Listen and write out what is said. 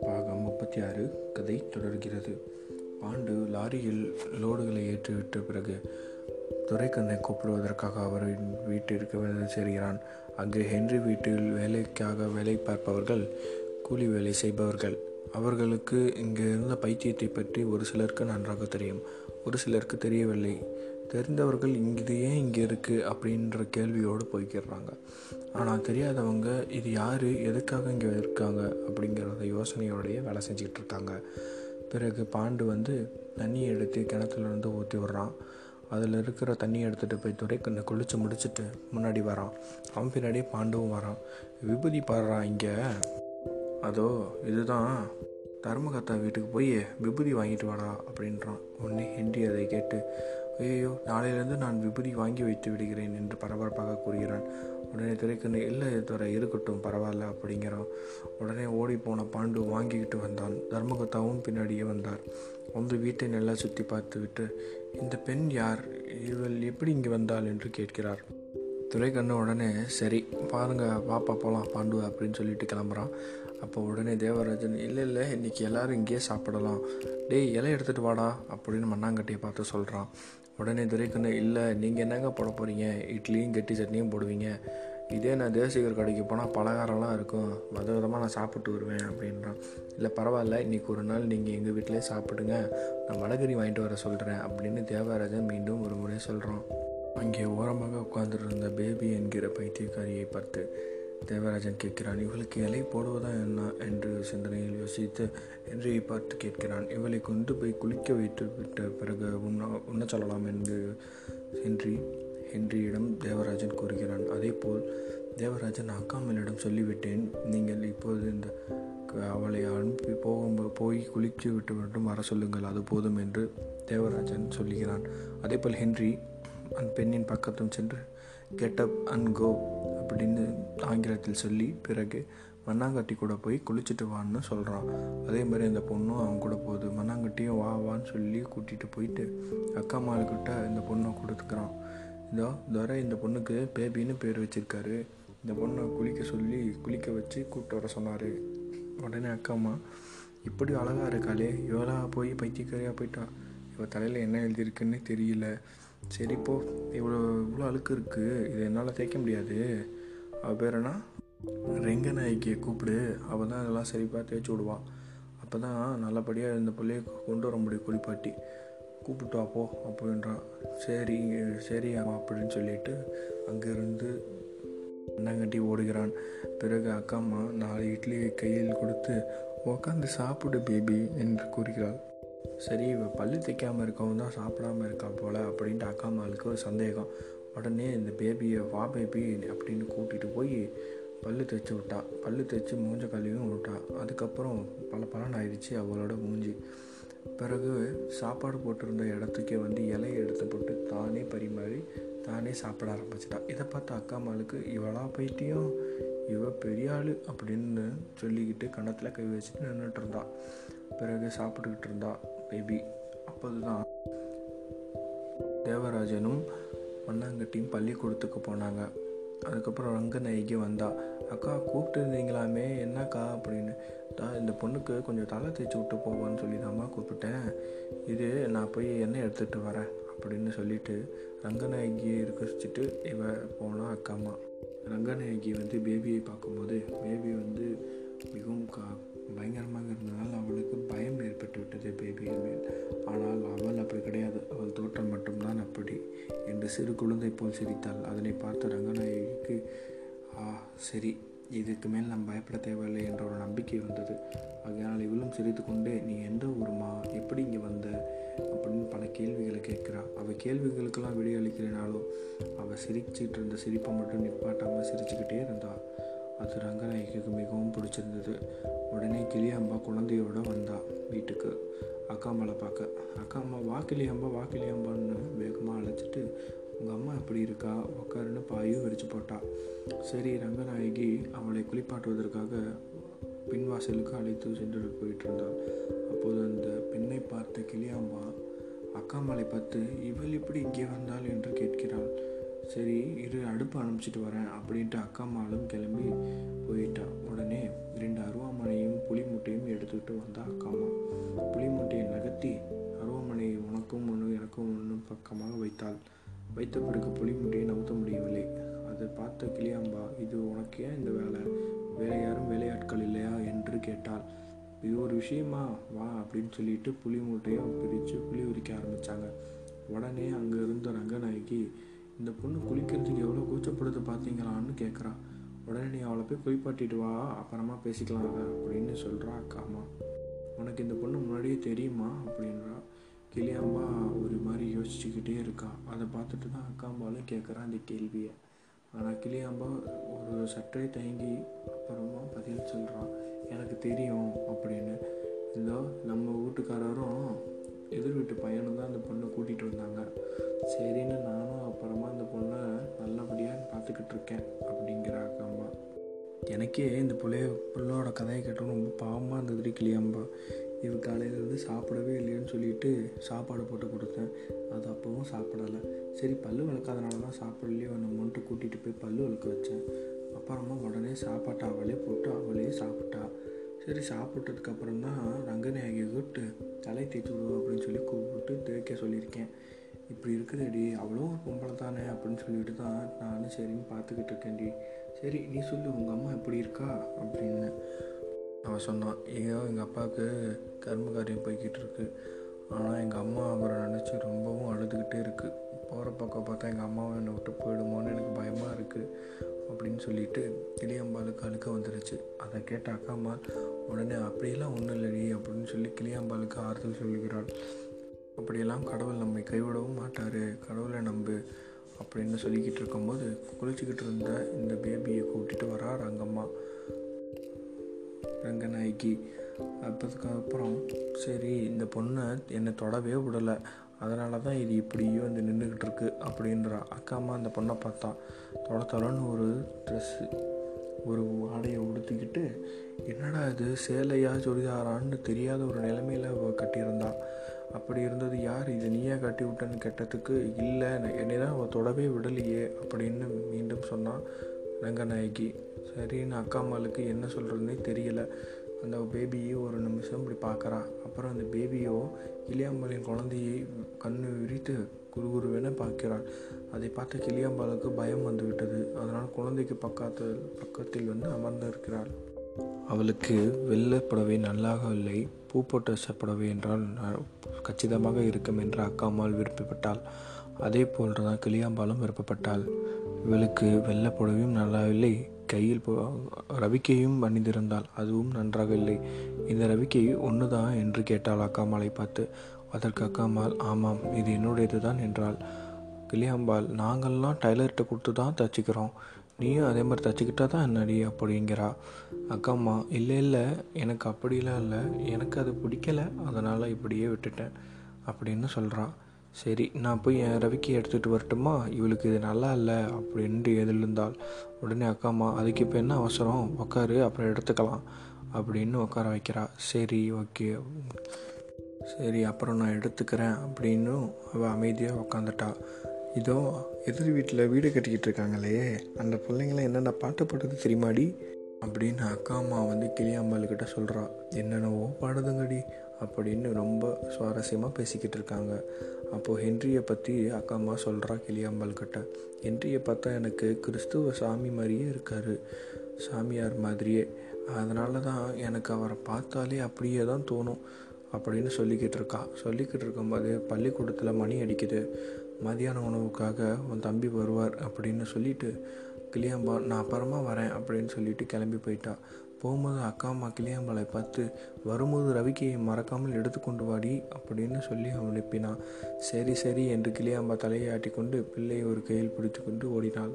பாகம் முப்பத்தி ஆறு கதை தொடர்கிறது. பாண்டு லாரியில் லோடுகளை ஏற்றிவிட்ட பிறகு துரைக்கண்ணை கூப்பிடுவதற்காக அவரின் வீட்டிற்கு வந்து சேர்கிறான். அங்கு ஹென்றி வீட்டில் வேலைக்காக வேலை பார்ப்பவர்கள் கூலி வேலை செய்பவர்கள். அவர்களுக்கு இங்கே இருந்த பைத்தியத்தை பற்றி ஒரு சிலருக்கு நன்றாக தெரியும். ஒரு சிலருக்கு தெரியவில்லை. தெரிந்தவர்கள் இது ஏன் இங்கே இருக்குது அப்படின்ற கேள்வியோடு போய்க்கிடுறாங்க. ஆனால் தெரியாதவங்க இது யார் எதுக்காக இங்கே இருக்காங்க அப்படிங்கிறத யோசனையோடையே வேலை செஞ்சுக்கிட்டு இருக்காங்க பிறகு பாண்டு வந்து தண்ணி எடுத்து கிணத்துலேருந்து ஊற்றி விட்றான். அதில் இருக்கிற தண்ணி எடுத்துகிட்டு போய் துரைக்கண்ணை குளித்து முடிச்சுட்டு முன்னாடி வரான். அவன் பின்னாடியே பாண்டுவும் வரான். விபூதி பாடுறான் இங்கே. அதோ இதுதான். தர்மகத்தா வீட்டுக்கு போய் விபூதி வாங்கிட்டு வாடா அப்படின்றான். உடனே ஹென்றி அதை கேட்டு ஐயோ நாளையிலிருந்து நான் விபூதி வாங்கி வைத்து விடுகிறேன் என்று பரபரப்பாக கூறுகிறான் உடனே துரைக்கண்ணு இல்லை துறை இருக்கட்டும் பரவாயில்ல அப்படிங்கிறான். உடனே ஓடி போன பாண்டு வாங்கிக்கிட்டு வந்தான். தர்மகத்தாவும் பின்னாடியே வந்தார். வந்து வீட்டை நல்லா சுற்றி பார்த்து விட்டு இந்த பெண் யார்? இவள் எப்படி இங்கே வந்தாள்? என்று கேட்கிறார். துரைக்கண்ணு உடனே சரி பாருங்க பாப்பா போகலாம் பாண்டு அப்படின்னு சொல்லிட்டு கிளம்புறான். அப்போ உடனே தேவராஜன் இல்லை இல்லை இன்றைக்கி எல்லோரும் இங்கேயே சாப்பிடலாம். டேய் இலை எடுத்துகிட்டு வாடா அப்படின்னு மண்ணாங்கட்டியை பார்த்து சொல்கிறான் உடனே துரைக்கண்ணு இல்லை நீங்கள் என்னங்க போட போகிறீங்க இட்லியும் கெட்டி சட்னியும் போடுவீங்க. இதே நான் தேசிகர் கடைக்கு போனால் பலகாரம்லாம் இருக்கும். மத விதமாக நான் சாப்பிட்டு வருவேன் அப்படின்றான். இல்லை பரவாயில்ல. இன்றைக்கி ஒரு நாள் நீங்கள் எங்கள் வீட்டிலே சாப்பிடுங்க. நான் வடகிரி வாங்கிட்டு வர சொல்கிறேன் அப்படின்னு தேவராஜன் மீண்டும் ஒரு முறை சொல்கிறான் அங்கே ஓரமாக உட்கார்ந்துருந்த பேபி என்கிற பைத்தியக்காரியை பார்த்து தேவராஜன் கேட்கிறான் இவளுக்கு இலை போடுவதா என்ன? என்று சிந்தனையில் யோசித்து ஹென்ரியை பார்த்து கேட்கிறான் இவளை கொண்டு போய் குளிக்க வைத்து விட்ட பிறகு உண்ண உண்ண சொல்லலாம் என்று. ஹென்றி ஹென்ரியிடம் தேவராஜன் கூறுகிறான் அதேபோல் தேவராஜன் அக்காமலிடம் சொல்லிவிட்டேன் நீங்கள் இப்போது இந்த அவளை அனுப்பி போகும்போது போய் குளித்து விட்டு மட்டும் வர சொல்லுங்கள் அது போதும் என்று தேவராஜன் சொல்லுகிறான். அதேபோல் ஹென்றி அந்த பெண்ணின் பக்கத்தும் சென்று கெட்டப் அண்ட் கோ அப்படின்னு ஆங்கிலத்தில் சொல்லி பிறகு மண்ணாங்கட்டி கூட போய் குளிச்சுட்டு வான்னு சொல்கிறான் அதே மாதிரி அந்த பொண்ணும் அவன் கூட போகுது. மண்ணாங்கட்டியும் வா வான்னு சொல்லி கூட்டிகிட்டு போயிட்டு அக்கா மாலுக்கிட்ட இந்த பொண்ணை கொடுத்துக்கிறான். இதோ துரை இந்த பொண்ணுக்கு பேபின்னு பேர் வச்சுருக்காரு. இந்த பொண்ணை குளிக்க சொல்லி குளிக்க வச்சு கூப்பிட்டு வர சொன்னார். உடனே அக்காம்மா இப்படி அழகாக இருக்காளே. இவளா போய் பைத்தியக்காரியாக போயிட்டா. இவள் தலையில் என்ன எழுதியிருக்குன்னு தெரியல. சரிப்போ இவ்வளோ இவ்வளோ அழுக்கு இருக்குது இது என்னால் தேய்க்க முடியாது. அவள் பேர் என்ன? ரெங்கநாயகியை கூப்பிடு. அவள் தான் இதெல்லாம் சரி பார்த்து தேய்ச்சி விடுவான். அப்போ தான் நல்லபடியாக இந்த பிள்ளைய கொண்டு வர முடியும் குளிப்பாட்டி கூப்பிட்டு வாப்போ அப்படின்றான் சரி சரி அப்படின்னு சொல்லிட்டு அங்கேருந்து அண்ணங்கட்டி ஓடுகிறான். பிறகு அக்கா அம்மா நாலு இட்லி கையில் கொடுத்து உக்காந்து சாப்பிடு பேபி என்று கூறுகிறாள். சரி இவள் பல்லு தைக்காமல் இருக்கவும் தான் சாப்பிடாமல் இருக்கா போல் அப்படின்ட்டு அக்கா அம்மாவுக்கு ஒரு சந்தேகம். உடனே இந்த பேபியை வா பேபி அப்படின்னு கூட்டிகிட்டு போய் பல்லு தைச்சி விட்டா. பல்லு தைச்சி மூஞ்ச கழுவியும் விட்டா. அதுக்கப்புறம் பல பலன் ஆயிடுச்சு அவளோட மூஞ்சி. பிறகு சாப்பாடு போட்டிருந்த இடத்துக்கே வந்து இலையை எடுத்து போட்டு தானே பரிமாறி தானே சாப்பிட ஆரம்பிச்சிட்டா. இதை பார்த்த அக்கா மாளுக்கு இவளா போயிட்டியும் இவ பெரிய ஆள் அப்படின்னு சொல்லிக்கிட்டு கணத்தில் கை வச்சுட்டு நின்றுட்டு இருந்தா. பிறகு சாப்பிட்டுக்கிட்டு இருந்தா பேபி. அப்போதுதான் தேவராஜனும் பொண்ணாங்கட்டியும் பள்ளிக்கூடத்துக்கு போனாங்க. அதுக்கப்புறம் ரங்கநாயகி வந்தா அக்கா கூப்பிட்டு இருந்தீங்களாமே என்னக்கா? அப்படின்னு. தான் இந்த பொண்ணுக்கு கொஞ்சம் தலை தேய்ச்சி விட்டு போவான்னு சொல்லி தாம்மா கூப்பிட்டேன் இது நான் போய் எண்ணெய் எடுத்துகிட்டு வரேன் அப்படின்னு சொல்லிட்டு ரங்கநாயகியை இருக்கச்சிட்டு இவ போனால் அக்காம்மா ரங்கநாயகி வந்து பேபியை பார்க்கும்போது பேபி வந்து மிகவும் கா பயங்கரமாக இருந்ததால் அவளுக்கு பயம் ஏற்பட்டுவிட்டது பேபியின் மேல். ஆனால் அவள் அப்படி கிடையாது. அவள் தோற்றம் மட்டும்தான் அப்படி என்று சிறு குழந்தை போல் சிரித்தாள். அதனை பார்த்த ரங்கநாயகிக்கு ஆ சரி இதுக்கு மேல் நாம் பயப்பட தேவையில்லை என்ற ஒரு நம்பிக்கை வந்தது. அதனால் இவளும் சிரித்து கொண்டே நீ எந்த ஊருமா எப்படி இங்கே வந்த? அப்படின்னு பல கேள்விகளை கேட்குறா அவள் கேள்விகளுக்கெல்லாம் விடையளிக்கிறனாலும் அவள் சிரிச்சிட்டு இருந்த சிரிப்பை மட்டும் நிப்பாட்டாமல் சிரிச்சுக்கிட்டே இருந்தாள். அது ரங்கநாயகிக்கு மிகவும் பிடிச்சிருந்தது. உடனே கிளியாம்பா குழந்தையோடு வந்தா வீட்டுக்கு. அக்கா அம்மாவை பார்க்க. அக்கா அம்மா வா கிளியாம்பா வா கிளியாம்பான்னு வேகமாக அழைச்சிட்டு உங்கள் அம்மா எப்படி இருக்கா? உக்காருன்னு பாயும் விரிச்சு போட்டா. சரி ரங்கநாயகி அவளை குளிப்பாட்டுவதற்காக பின்வாசலுக்கு அழைத்து சென்று போயிட்டு இருந்தாள் அப்போது அந்த பெண்ணை பார்த்த கிளியாம்பா அக்காமலை பார்த்து இவள் எப்படி இங்கே வந்தாள் என்று கேட்கிறாள். சரி இரு அடுப்பு அனுப்பிச்சிட்டு வரேன் அப்படின்ட்டு அக்கா மாலும் கிளம்பி போயிட்டா. உடனே ரெண்டு அருவாமனையும் புளி முட்டையும் எடுத்துக்கிட்டு வந்தா அக்காமா புளி முட்டையை நகர்த்தி அருவாமனையை உனக்கும் ஒன்று எனக்கும் ஒன்றும் பக்கமாக வைத்தாள். வைத்த பிறகு புளி முட்டையை நவுத்த முடியவில்லை. அதை பார்த்த கிளியாம்பா இது உனக்கே இந்த வேலை? வேற யாரும் வேலையாட்கள் இல்லையா? என்று கேட்டாள். இது ஒரு விஷயமா? வா அப்படின்னு சொல்லிட்டு புளி மூட்டையும் பிரித்து புளி உரிக்க ஆரம்பித்தாங்க உடனே அங்கே இருந்த ரங்கநாயகி இந்த பொண்ணு குளிக்கிறதுக்கு எவ்வளோ கூச்சப்படுது பார்த்தீங்களான்னு கேட்குறா உடனே நீ அவளை போய் குளிப்பாட்டிட்டு வா அப்புறமா பேசிக்கலாம் அதை அப்படின்னு சொல்கிறா அக்கா அம்மா. உனக்கு இந்த பொண்ணு முன்னாடியே தெரியுமா? அப்படின்றா. கிளியாம்பா ஒரு மாதிரி யோசிச்சுக்கிட்டே இருக்கா. அதை பார்த்துட்டு தான் அக்காம்பாலும் கேட்குறா அந்த கேள்வியை. ஆனால் கிளியாம்பா ஒரு சற்றே தயங்கி அப்புறமா பதில் சொல்கிறான் எனக்கு தெரியும் அப்படின்னு. இதோ நம்ம வீட்டுக்காரரும் எதிர் வீட்டு பையனும் தான் அந்த பொண்ணை கூட்டிகிட்டு வந்தாங்க. சரின்னு நானும் அப்புறமா அந்த பொண்ணை நல்லபடியாக பார்த்துக்கிட்டு இருக்கேன் அப்படிங்கிற அம்மா. எனக்கே இந்த பிள்ளைய பிள்ளோட கதையை கேட்டோம் ரொம்ப பாவமாக இருந்தது கிளியம்பா இது காலையிலேருந்து சாப்பிடவே இல்லைன்னு சொல்லிட்டு சாப்பாடு போட்டு கொடுத்தேன். அது அப்போவும் சாப்பிடலை. சரி பல்லு விளக்காதனால தான் சாப்பிடலையோ நம்மன்ட்டு கூட்டிகிட்டு போய் பல்லு விளக்க வச்சேன். அப்புறமா உடனே சாப்பாட்டை அவளே போட்டு அவளே சாப்பிட்டா. சரி சாப்பிட்டதுக்கப்புறம் தான் ரங்கநாயகியை கூப்பிட்டு தலை தேய்ச்சி விடுவோம் அப்படின்னு சொல்லி கூப்பிட்டு தேய்க்க சொல்லியிருக்கேன். இப்படி இருக்குதுடி அவ்வளோ ஒரு பொம்பளை தானே அப்படின்னு சொல்லிட்டு தான் நானும் சரின்னு பார்த்துக்கிட்டு இருக்கேன்டி. சரி நீ சொல்லு உங்கள் அம்மா எப்படி இருக்கா? அப்படின்னு அவன் சொன்னான். ஏதோ எங்கள் அப்பாவுக்கு கர்ம காரியம் போய்கிட்டு இருக்கு. ஆனால் எங்கள் அம்மா அவரை நினச்சி ரொம்பவும் அழுதுகிட்டே இருக்குது போகிற பக்கம் பார்த்தா எங்கள் அம்மாவை என்னை விட்டு போயிடுமோன்னு எனக்கு பயமாக இருக்குது அப்படின்னு சொல்லிட்டு கிளியம்பாலுக்கு அழுக்க வந்துடுச்சு அதை கேட்ட அக்கா உடனே அப்படியெல்லாம் ஒன்றும் இல்லடி அப்படின்னு சொல்லி கிளியாம்பாளுக்கு ஆறுதல் சொல்லுகிறாள் அப்படியெல்லாம் கடவுள் நம்மை கைவிடவும் மாட்டார் கடவுளை நம்பு அப்படின்னு சொல்லிக்கிட்டு இருக்கும்போது குளிச்சுக்கிட்டு இருந்த இந்த பேபியை கூட்டிகிட்டு வரா ரங்கம்மா. ரங்கநாயகி அப்பதுக்கப்புறம் சரி இந்த பொண்ணை என்னை தொடவே விடலை. அதனால தான் இது இப்படியோ வந்து நின்றுக்கிட்டு இருக்கு அப்படின்றா அக்கா அம்மா அந்த பொண்ணை பார்த்தா தொலை தொலைன்னு ஒரு ட்ரெஸ்ஸு ஒரு ஆடையை உடுத்திக்கிட்டு என்னடா இது? சேலையா சுடிதாரான்னு தெரியாத ஒரு நிலைமையில் கட்டியிருந்தா. அப்படி இருந்தது யார்? இது நீயா கட்டி விட்டேன்னு கேட்டதுக்கு இல்லை என்னை தான் அவள் தொடவே விடலையே அப்படின்னு மீண்டும் சொன்னான் ரங்கநாயகி. சரின்னு அக்கா அம்மாளுக்கு என்ன சொல்கிறதுனே தெரியல. அந்த பேபியை ஒரு நிமிஷம் இப்படி பார்க்குறான் அப்புறம் அந்த பேபியோ கிளியாம்பாலின் குழந்தையை கண்ணு விரித்து குருகுருவென பார்க்கிறாள். அதை பார்த்த கிளியாம்பாலுக்கு பயம் வந்துவிட்டது. அதனால் குழந்தைக்கு பக்கத்து பக்கத்தில் வந்து அமர்ந்திருக்கிறாள் அவளுக்கு வெள்ளை புடவை நல்லாகவில்லை பூ போட்ட புடவை என்றால் கச்சிதமாக இருக்கும் என்று அக்கா அம்மாள் விருப்பப்பட்டாள். அதே போன்றுதான் கிளியாம்பாலும் விருப்பப்பட்டாள். இவளுக்கு வெள்ளை புடவையும் நல்லாவில்லை. கையில் ரவிக்கையும் அணிந்திருந்தாள். அதுவும் நன்றாக இல்லை. இந்த ரவிக்கை ஒன்றுதான் என்று கேட்டாள். அக்காமாலை பார்த்து அதற்கு அக்காமால் ஆமாம் இது என்னுடையது தான் என்றாள். கிளியாம்பால் நாங்கள்லாம் டைலர்கிட்ட கொடுத்து தான் தச்சுக்கிறோம். நீயும் அதே மாதிரி தச்சுக்கிட்டா தான் என்னடி அப்படிங்கிறா அக்காம்மா இல்லை இல்லை எனக்கு அப்படிலாம் இல்லை. எனக்கு அது பிடிக்கலை. அதனால் இப்படியே விட்டுட்டேன். அப்படின்னு சொல்கிறான் சரி நான் போய் என் ரவிக்கு எடுத்துகிட்டு வரட்டுமா? இவளுக்கு இது நல்லா இல்லை அப்படின்ட்டு எதிர்ந்தாள். உடனே அக்காம்மா அதுக்கு இப்போ என்ன அவசரம்? உக்காரு அப்புறம் எடுத்துக்கலாம் அப்படின்னு உட்கார வைக்கிறா. சரி ஓகே. சரி அப்புறம் நான் எடுத்துக்கிறேன் அப்படின்னு அவள் அமைதியாக உக்காந்துட்டா. இதோ எதிர் வீட்டில் வீடு கட்டிக்கிட்டு இருக்காங்களே அந்த பிள்ளைங்களாம் என்னென்ன பாட்டு பாடுறது தெரியுமாடி? அப்படின்னு அக்கா அம்மா வந்து கிளியாம்பாளுக்கிட்ட சொல்கிறா என்னென்னவோ பாடுதுங்கடி அப்படின்னு ரொம்ப சுவாரஸ்யமாக பேசிக்கிட்டு இருக்காங்க. அப்போது ஹென்ரியை பற்றி அக்கா அம்மா சொல்கிறா கிளியாம்பாள் கிட்ட. ஹென்ரியை பார்த்தா எனக்கு கிறிஸ்துவ சாமி மாதிரியே இருக்கார் சாமியார் மாதிரியே. அதனால தான் எனக்கு அவரை பார்த்தாலே அப்படியே தான் தோணும் அப்படின்னு சொல்லிக்கிட்டு இருக்கா. சொல்லிக்கிட்டு இருக்கும்போது பள்ளிக்கூடத்தில் மணி அடிக்குது. மதியான உணவுக்காக உன் தம்பி வருவார் அப்படின்னு சொல்லிட்டு கிளியாம்பா நான் அப்புறமா வரேன் அப்படின்னு சொல்லிட்டு கிளம்பி போயிட்டா. போகும்போது அக்கா அம்மா கிளியாம்பாளை பார்த்து வரும்போது ரவிக்கையை மறக்காமல் எடுத்துக்கொண்டு வாடி அப்படின்னு சொல்லி அவன் அனுப்பினான் சரி சரி என்று கிளியாம்பா தலையை ஆட்டி கொண்டு பிள்ளையை ஒரு கையில் பிடித்து கொண்டு ஓடினாள்.